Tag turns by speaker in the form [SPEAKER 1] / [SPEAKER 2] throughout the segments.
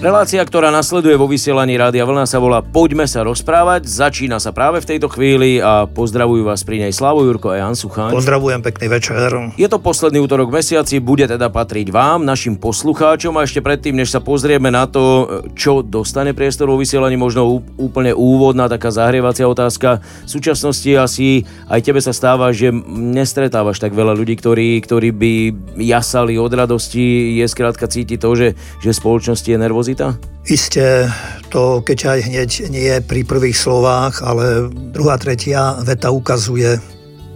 [SPEAKER 1] Relácia, ktorá nasleduje vo vysielaní Rádia Vlna sa volá Poďme sa rozprávať. Začína sa práve v tejto chvíli a pozdravujú vás pri nej Slavo Jurko a Jan Sucháň.
[SPEAKER 2] Pozdravujem, pekný večer.
[SPEAKER 1] Je to posledný útorok v mesiaci, bude teda patriť vám, našim poslucháčom a ešte predtým, než sa pozrieme na to, čo dostane priestor vo vysielaní, možno úplne úvodná taká zahrievacia otázka. V súčasnosti asi aj tebe sa stáva, že nestretávaš tak veľa ľudí, ktorí, ktorí by jasali od radosti. Je skrátka cítiť to, že, že spoločnosti je nervózna nervozita?
[SPEAKER 2] Isté, to keď aj hneď nie pri prvých slovách, ale druhá, tretia veta ukazuje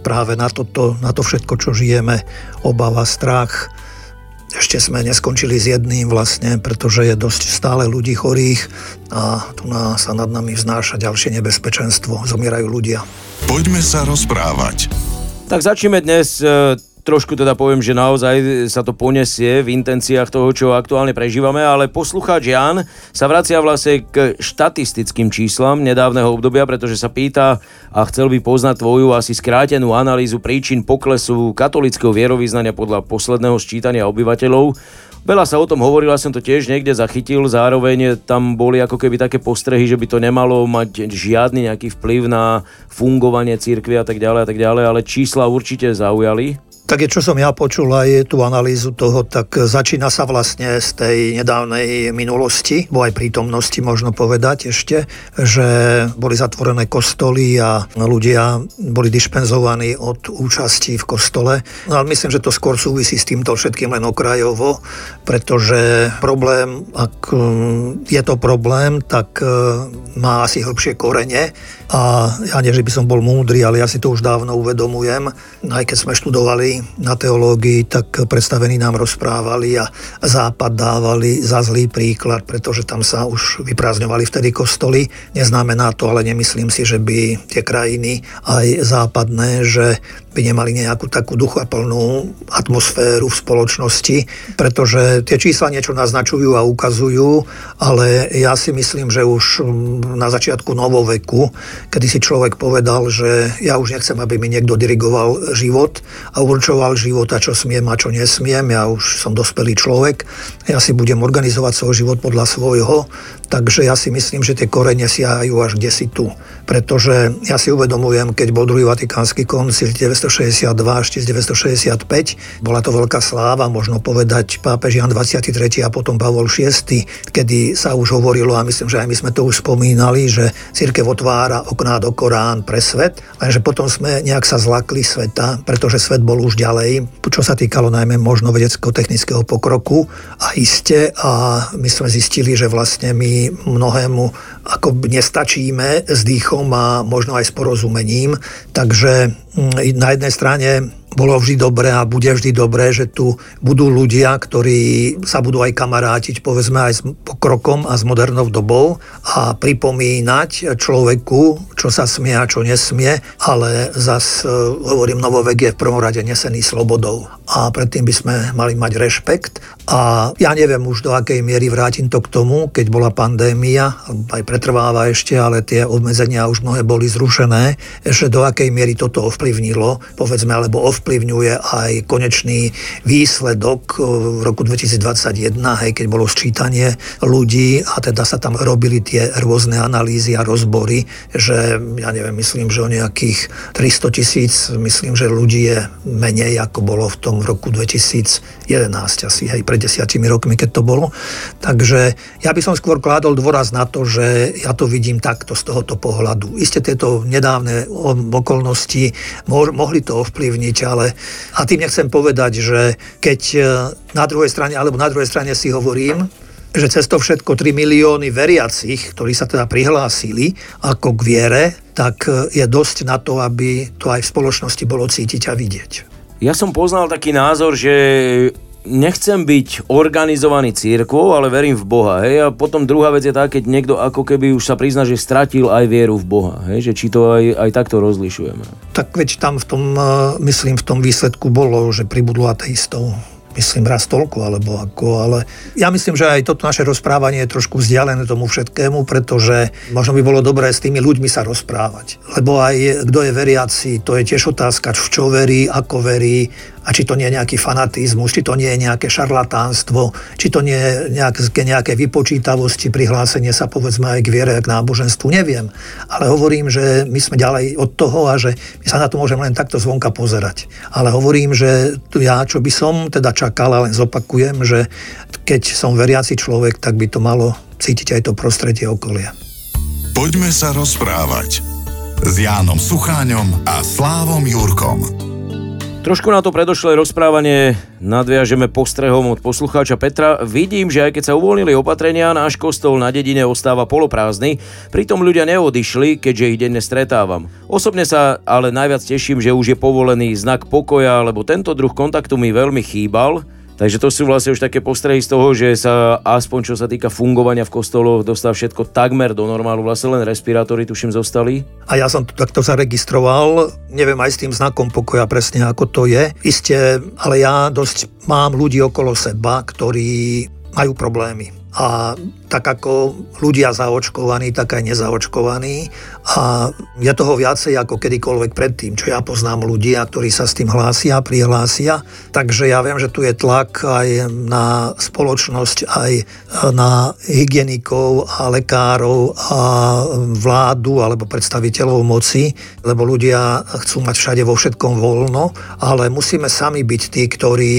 [SPEAKER 2] práve na, toto, na to všetko, čo žijeme, obava, strach. Ešte sme neskončili s jedným vlastne, pretože je dosť stále ľudí chorých a tu sa nad nami vznáša ďalšie nebezpečenstvo. Zomierajú ľudia.
[SPEAKER 3] Poďme sa rozprávať.
[SPEAKER 1] Tak začneme dnes e, trošku teda poviem, že naozaj sa to ponesie v intenciách toho, čo aktuálne prežívame, ale poslucháč Jan sa vracia vlastne k štatistickým číslam nedávneho obdobia, pretože sa pýta a chcel by poznať tvoju asi skrátenú analýzu príčin poklesu katolického vierovýznania podľa posledného sčítania obyvateľov. Veľa sa o tom hovorilo, som to tiež niekde zachytil, zároveň tam boli ako keby také postrehy, že by to nemalo mať žiadny nejaký vplyv na fungovanie církvy a tak ďalej a tak ďalej, ale čísla určite zaujali.
[SPEAKER 2] Tak je, čo som ja počul aj tú analýzu toho, tak začína sa vlastne z tej nedávnej minulosti, bo aj prítomnosti možno povedať ešte, že boli zatvorené kostoly a ľudia boli dispenzovaní od účasti v kostole. No ale myslím, že to skôr súvisí s týmto všetkým len okrajovo, pretože problém, ak je to problém, tak e, má asi hĺbšie korene a ja nie, že by som bol múdry, ale ja si to už dávno uvedomujem. Aj keď sme študovali na teológii, tak predstavení nám rozprávali a Západ dávali za zlý príklad, pretože tam sa už vyprázdňovali vtedy kostoly. Neznamená to, ale nemyslím si, že by tie krajiny aj západné, že by nemali nejakú takú duchaplnú atmosféru v spoločnosti, pretože tie čísla niečo naznačujú a ukazujú, ale ja si myslím, že už na začiatku novoveku, kedy si človek povedal, že ja už nechcem, aby mi niekto dirigoval život a určoval život a čo smiem a čo nesmiem, ja už som dospelý človek, ja si budem organizovať svoj život podľa svojho, takže ja si myslím, že tie korene siahajú až kde si tu. Pretože ja si uvedomujem, keď bol druhý vatikánsky koncil 1962 až 1965, bola to veľká sláva, možno povedať pápež Jan 23. a potom Pavol VI, kedy sa už hovorilo, a myslím, že aj my sme to už spomínali, že církev otvára okná do Korán pre svet, lenže potom sme nejak sa zlakli sveta, pretože svet bol už ďalej, čo sa týkalo najmä možno vedecko-technického pokroku a iste a my sme zistili, že vlastne my mnohému ako nestačíme s dýchom a možno aj s porozumením. Takže mm, na jednej strane bolo vždy dobré a bude vždy dobré, že tu budú ľudia, ktorí sa budú aj kamarátiť, povedzme aj s pokrokom a s modernou dobou a pripomínať človeku, čo sa smie a čo nesmie, ale zas, e, hovorím, novovek je v prvom rade nesený slobodou a predtým by sme mali mať rešpekt a ja neviem už do akej miery vrátim to k tomu, keď bola pandémia, aj pretrváva ešte, ale tie obmedzenia už mnohé boli zrušené, že do akej miery toto ovplyvnilo, povedzme, alebo ovplyvnilo ovplyvňuje aj konečný výsledok v roku 2021, hej, keď bolo sčítanie ľudí a teda sa tam robili tie rôzne analýzy a rozbory, že ja neviem, myslím, že o nejakých 300 tisíc, myslím, že ľudí je menej, ako bolo v tom roku 2011 asi, hej, pred desiatimi rokmi, keď to bolo. Takže ja by som skôr kládol dôraz na to, že ja to vidím takto z tohoto pohľadu. Isté tieto nedávne okolnosti mohli to ovplyvniť, ale a tým nechcem povedať, že keď e, na druhej strane, alebo na druhej strane si hovorím, že cez to všetko 3 milióny veriacich, ktorí sa teda prihlásili ako k viere, tak e, je dosť na to, aby to aj v spoločnosti bolo cítiť a vidieť.
[SPEAKER 1] Ja som poznal taký názor, že nechcem byť organizovaný církvou, ale verím v Boha. Hej? A potom druhá vec je tá, keď niekto ako keby už sa prizná, že stratil aj vieru v Boha. Hej? Že či to aj, aj takto rozlišujeme.
[SPEAKER 2] Tak veď tam v tom, eh, myslím, v tom výsledku bolo, že pribudlo ateistov. myslím raz toľko, alebo ako, ale ja myslím, že aj toto naše rozprávanie je trošku vzdialené tomu všetkému, pretože možno by bolo dobré s tými ľuďmi sa rozprávať. Lebo aj kto je veriaci, to je tiež otázka, v čo verí, ako verí, a či to nie je nejaký fanatizmus, či to nie je nejaké šarlatánstvo, či to nie je nejaké, nejaké vypočítavosti, prihlásenie sa povedzme aj k viere, k náboženstvu, neviem. Ale hovorím, že my sme ďalej od toho a že my sa na to môžeme len takto zvonka pozerať. Ale hovorím, že ja, čo by som teda čakal, len zopakujem, že keď som veriaci človek, tak by to malo cítiť aj to prostredie okolia.
[SPEAKER 3] Poďme sa rozprávať s Jánom Sucháňom a Slávom Jurkom.
[SPEAKER 1] Trošku na to predošlé rozprávanie nadviažeme postrehom od poslucháča Petra. Vidím, že aj keď sa uvoľnili opatrenia, náš kostol na dedine ostáva poloprázdny, pritom ľudia neodišli, keďže ich denne stretávam. Osobne sa ale najviac teším, že už je povolený znak pokoja, lebo tento druh kontaktu mi veľmi chýbal Takže to sú vlastne už také postrehy z toho, že sa aspoň čo sa týka fungovania v kostoloch dostá všetko takmer do normálu, vlastne len respirátory tuším zostali.
[SPEAKER 2] A ja som to takto zaregistroval, neviem aj s tým znakom pokoja presne ako to je. Isté, ale ja dosť mám ľudí okolo seba, ktorí majú problémy. A tak ako ľudia zaočkovaní, tak aj nezaočkovaní. A je toho viacej ako kedykoľvek predtým, čo ja poznám ľudia, ktorí sa s tým hlásia, prihlásia. Takže ja viem, že tu je tlak aj na spoločnosť, aj na hygienikov a lekárov a vládu alebo predstaviteľov moci, lebo ľudia chcú mať všade vo všetkom voľno, ale musíme sami byť tí, ktorí,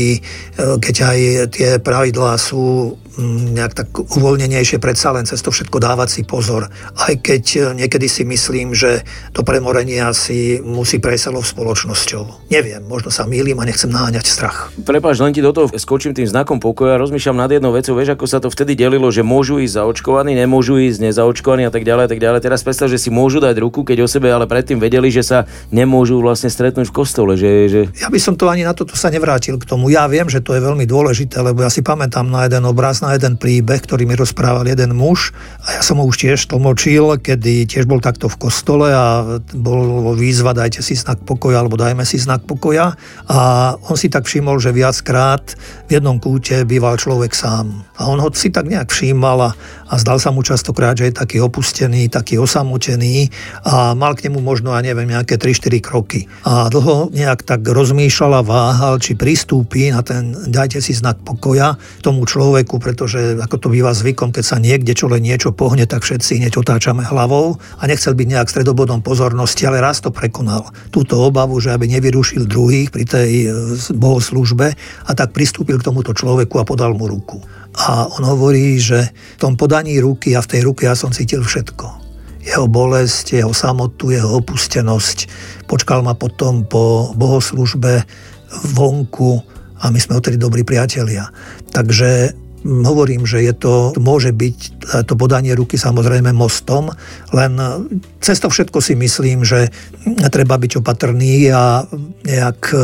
[SPEAKER 2] keď aj tie pravidlá sú mm, nejak tak uvoľnenie rozumnejšie predsa len cez to všetko dávať si pozor. Aj keď e, niekedy si myslím, že to premorenie asi musí prejsť v spoločnosťou. Neviem, možno sa mýlim a nechcem naháňať strach.
[SPEAKER 1] Prepač, len ti do toho skočím tým znakom pokoja, rozmýšľam nad jednou vecou, vieš, ako sa to vtedy delilo, že môžu ísť zaočkovaní, nemôžu ísť nezaočkovaní a tak ďalej, a tak ďalej. Teraz predstav, že si môžu dať ruku, keď o sebe ale predtým vedeli, že sa nemôžu vlastne stretnúť v kostole. Že, že...
[SPEAKER 2] Ja by som to ani na toto sa nevrátil k tomu. Ja viem, že to je veľmi dôležité, lebo ja si pamätám na jeden obraz, na jeden príbeh, ktorý mi rozprával jeden muž a ja som ho už tiež tlmočil, kedy tiež bol takto v kostole a bol výzva dajte si znak pokoja alebo dajme si znak pokoja a on si tak všimol, že viackrát v jednom kúte býval človek sám. A on ho si tak nejak všímal a, a zdal sa mu častokrát, že je taký opustený, taký osamotený a mal k nemu možno, ja neviem, nejaké 3-4 kroky. A dlho nejak tak rozmýšľal a váhal, či pristúpi na ten dajte si znak pokoja tomu človeku, pretože ako to býva zvykom, keď sa niekde čo len niečo pohne, tak všetci hneď otáčame hlavou a nechcel byť nejak stredobodom pozornosti, ale raz to prekonal. Túto obavu, že aby nevyrušil druhých pri tej e, bohoslužbe a tak pristúpil k tomuto človeku a podal mu ruku. A on hovorí, že v tom podaní ruky a v tej ruke ja som cítil všetko. Jeho bolesť, jeho samotu, jeho opustenosť. Počkal ma potom po bohoslužbe vonku a my sme odtedy dobrí priatelia. Takže hovorím, že je to, môže byť to podanie ruky samozrejme mostom, len cez to všetko si myslím, že treba byť opatrný a nejak e,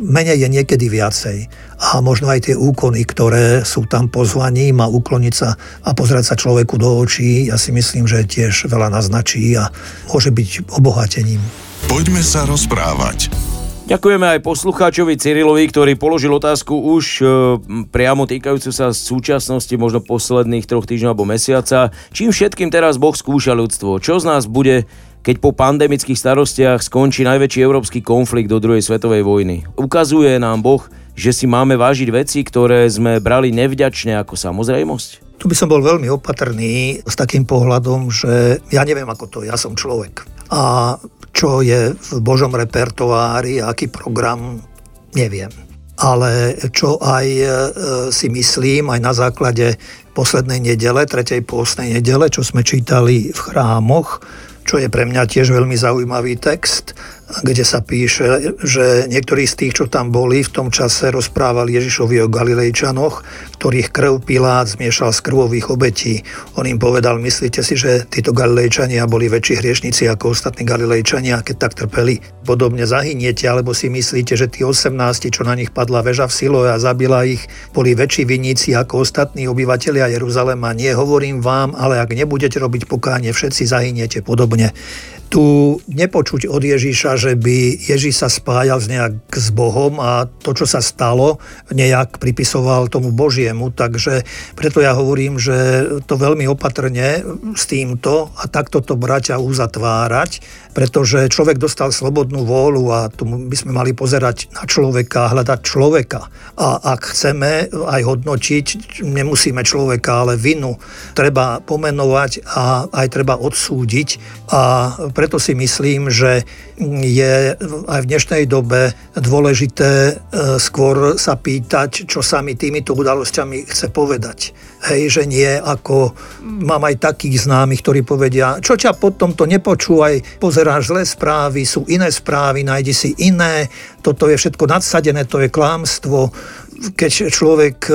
[SPEAKER 2] menej je niekedy viacej. A možno aj tie úkony, ktoré sú tam pozvaním a ukloniť sa a pozerať sa človeku do očí, ja si myslím, že tiež veľa naznačí a môže byť obohatením.
[SPEAKER 3] Poďme sa rozprávať.
[SPEAKER 1] Ďakujeme aj poslucháčovi Cyrilovi, ktorý položil otázku už e, priamo týkajúcu sa súčasnosti, možno posledných troch týždňov alebo mesiaca. Čím všetkým teraz Boh skúša ľudstvo? Čo z nás bude, keď po pandemických starostiach skončí najväčší európsky konflikt do druhej svetovej vojny? Ukazuje nám Boh, že si máme vážiť veci, ktoré sme brali nevďačne ako samozrejmosť?
[SPEAKER 2] Tu by som bol veľmi opatrný s takým pohľadom, že ja neviem ako to, ja som človek. A čo je v Božom repertoári, aký program, neviem. Ale čo aj e, si myslím, aj na základe poslednej nedele, tretej pôstnej nedele, čo sme čítali v chrámoch, čo je pre mňa tiež veľmi zaujímavý text, kde sa píše, že niektorí z tých, čo tam boli, v tom čase rozprávali Ježišovi o Galilejčanoch, ktorých krv Pilát zmiešal z krvových obetí. On im povedal, myslíte si, že títo Galilejčania boli väčší hriešnici ako ostatní Galilejčania, keď tak trpeli? Podobne zahyniete, alebo si myslíte, že tí 18, čo na nich padla väža v Siloe a zabila ich, boli väčší vinníci ako ostatní obyvateľia Jeruzalema? Nie, hovorím vám, ale ak nebudete robiť pokánie, všetci zahyniete podobne tu nepočuť od Ježiša, že by Ježiš sa spájal nejak s Bohom a to, čo sa stalo, nejak pripisoval tomu Božiemu. Takže preto ja hovorím, že to veľmi opatrne s týmto a takto to brať a uzatvárať, pretože človek dostal slobodnú vôľu a tu by sme mali pozerať na človeka, hľadať človeka. A ak chceme aj hodnotiť, nemusíme človeka, ale vinu treba pomenovať a aj treba odsúdiť a preto si myslím, že je aj v dnešnej dobe dôležité e, skôr sa pýtať, čo sa mi týmito udalosťami chce povedať. Hej, že nie ako mám aj takých známych, ktorí povedia, čo ťa potom to nepočúvaj, pozeráš zlé správy, sú iné správy, nájdi si iné, toto je všetko nadsadené, to je klámstvo. Keď človek e,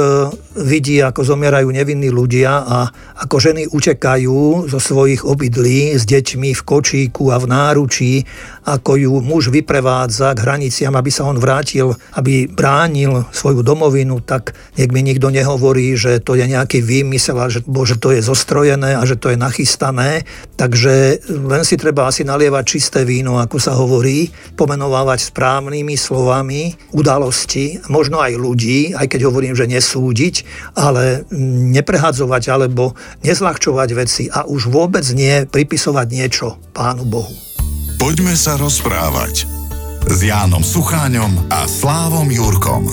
[SPEAKER 2] vidí, ako zomierajú nevinní ľudia a ako ženy utekajú zo svojich obydlí s deťmi v kočíku a v náručí, ako ju muž vyprevádza k hraniciam, aby sa on vrátil, aby bránil svoju domovinu, tak nech mi nikto nehovorí, že to je nejaký výmysel a že, bože, to je zostrojené a že to je nachystané. Takže len si treba asi nalievať čisté víno, ako sa hovorí, pomenovávať správnymi slovami udalosti, možno aj ľudí, aj keď hovorím, že nesúdiť, ale neprehadzovať alebo nezľahčovať veci a už vôbec nie pripisovať niečo Pánu Bohu.
[SPEAKER 3] Poďme sa rozprávať s Jánom Sucháňom a Slávom Jurkom.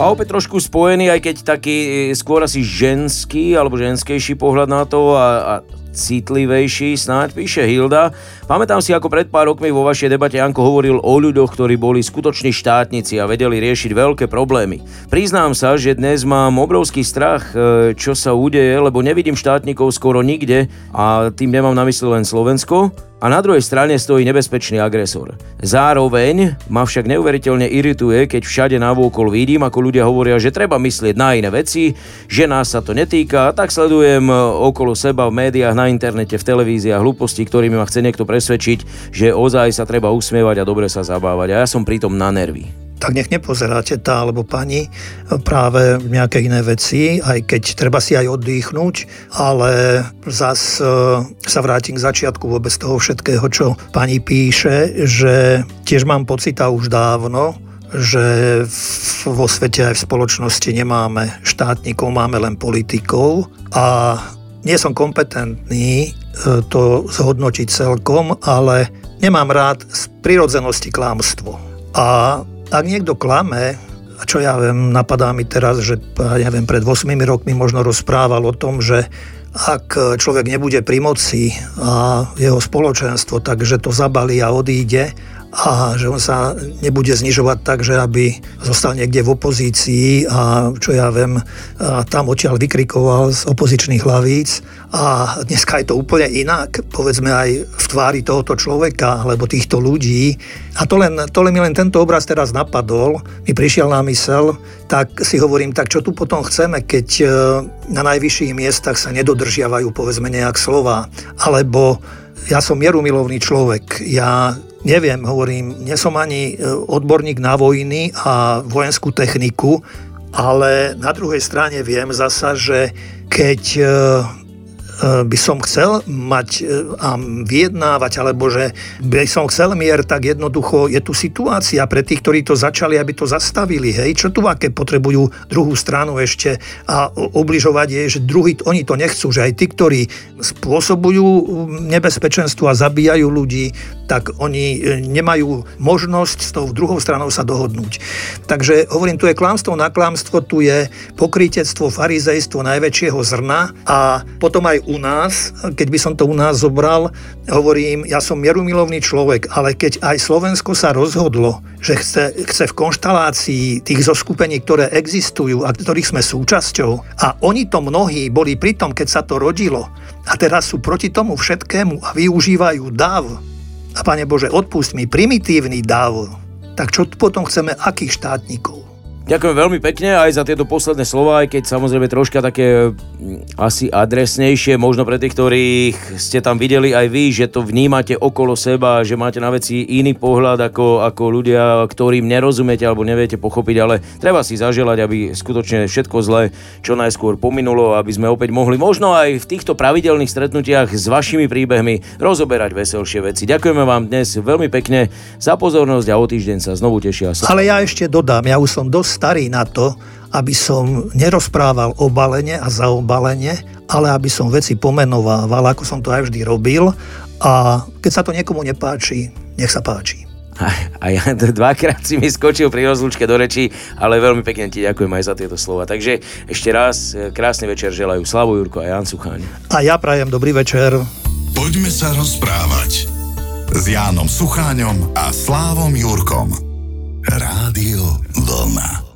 [SPEAKER 1] A opäť trošku spojený, aj keď taký e, skôr asi ženský alebo ženskejší pohľad na to a, a citlivejší, snáď píše Hilda. Pamätám si, ako pred pár rokmi vo vašej debate Janko hovoril o ľuďoch, ktorí boli skutoční štátnici a vedeli riešiť veľké problémy. Priznám sa, že dnes mám obrovský strach, e, čo sa udeje, lebo nevidím štátnikov skoro nikde a tým nemám na mysli len Slovensko, a na druhej strane stojí nebezpečný agresor. Zároveň ma však neuveriteľne irituje, keď všade navôkol vidím, ako ľudia hovoria, že treba myslieť na iné veci, že nás sa to netýka, tak sledujem okolo seba v médiách, na internete, v televíziách hlúposti, ktorými ma chce niekto presvedčiť, že ozaj sa treba usmievať a dobre sa zabávať. A ja som pritom na nervy
[SPEAKER 2] tak nech nepozeráte tá alebo pani práve nejaké iné veci, aj keď treba si aj oddychnúť, ale zas e, sa vrátim k začiatku vôbec toho všetkého, čo pani píše, že tiež mám pocit a už dávno, že vo svete aj v spoločnosti nemáme štátnikov, máme len politikov a nie som kompetentný e, to zhodnotiť celkom, ale nemám rád z prirodzenosti klámstvo. A ak niekto klame, a čo ja viem, napadá mi teraz, že ja neviem, pred 8 rokmi možno rozprával o tom, že ak človek nebude pri moci a jeho spoločenstvo, takže to zabalí a odíde a že on sa nebude znižovať tak, že aby zostal niekde v opozícii a čo ja viem, tam odtiaľ vykrikoval z opozičných hlavíc a dneska je to úplne inak, povedzme aj v tvári tohoto človeka alebo týchto ľudí. A to len, to len mi len tento obraz teraz napadol, mi prišiel na mysel, tak si hovorím, tak čo tu potom chceme, keď e, na najvyšších miestach sa nedodržiavajú povedzme nejak slova, alebo ja som mierumilovný človek, ja neviem, hovorím, nie som ani e, odborník na vojny a vojenskú techniku, ale na druhej strane viem zasa, že keď e, by som chcel mať e, a vyjednávať, alebo že by som chcel mier, tak jednoducho je tu situácia pre tých, ktorí to začali, aby to zastavili. Hej, čo tu aké potrebujú druhú stranu ešte a obližovať je, že druhý, oni to nechcú, že aj tí, ktorí spôsobujú nebezpečenstvo a zabíjajú ľudí, tak oni e, nemajú možnosť s tou druhou stranou sa dohodnúť. Takže hovorím, tu je klamstvo na klamstvo, tu je pokrytectvo, farizejstvo najväčšieho zrna a potom aj u nás, keď by som to u nás zobral, hovorím, ja som mierumilovný človek, ale keď aj Slovensko sa rozhodlo, že chce, chce v konštalácii tých zoskupení, ktoré existujú a ktorých sme súčasťou, a oni to mnohí boli pri tom, keď sa to rodilo, a teraz sú proti tomu všetkému a využívajú dáv, a Pane Bože, odpust mi primitívny dáv, tak čo potom chceme, akých štátnikov?
[SPEAKER 1] Ďakujem veľmi pekne aj za tieto posledné slova, aj keď samozrejme troška také mm, asi adresnejšie, možno pre tých, ktorých ste tam videli aj vy, že to vnímate okolo seba, že máte na veci iný pohľad ako, ako ľudia, ktorým nerozumiete alebo neviete pochopiť, ale treba si zaželať, aby skutočne všetko zlé čo najskôr pominulo, aby sme opäť mohli možno aj v týchto pravidelných stretnutiach s vašimi príbehmi rozoberať veselšie veci. Ďakujeme vám dnes veľmi pekne za pozornosť a o týždeň sa znovu tešia.
[SPEAKER 2] Ale ja ešte dodám, ja už som dosť starý na to, aby som nerozprával o balene a zaobalenie, ale aby som veci pomenovával, ako som to aj vždy robil. A keď sa to niekomu nepáči, nech sa páči.
[SPEAKER 1] A ja dvakrát si mi skočil pri rozlúčke do reči, ale veľmi pekne ti ďakujem aj za tieto slova. Takže ešte raz e, krásny večer želajú Slavo Jurko a Jan Sucháň.
[SPEAKER 2] A ja prajem dobrý večer.
[SPEAKER 3] Poďme sa rozprávať s Jánom Sucháňom a Slávom Jurkom. Rádio Vlna.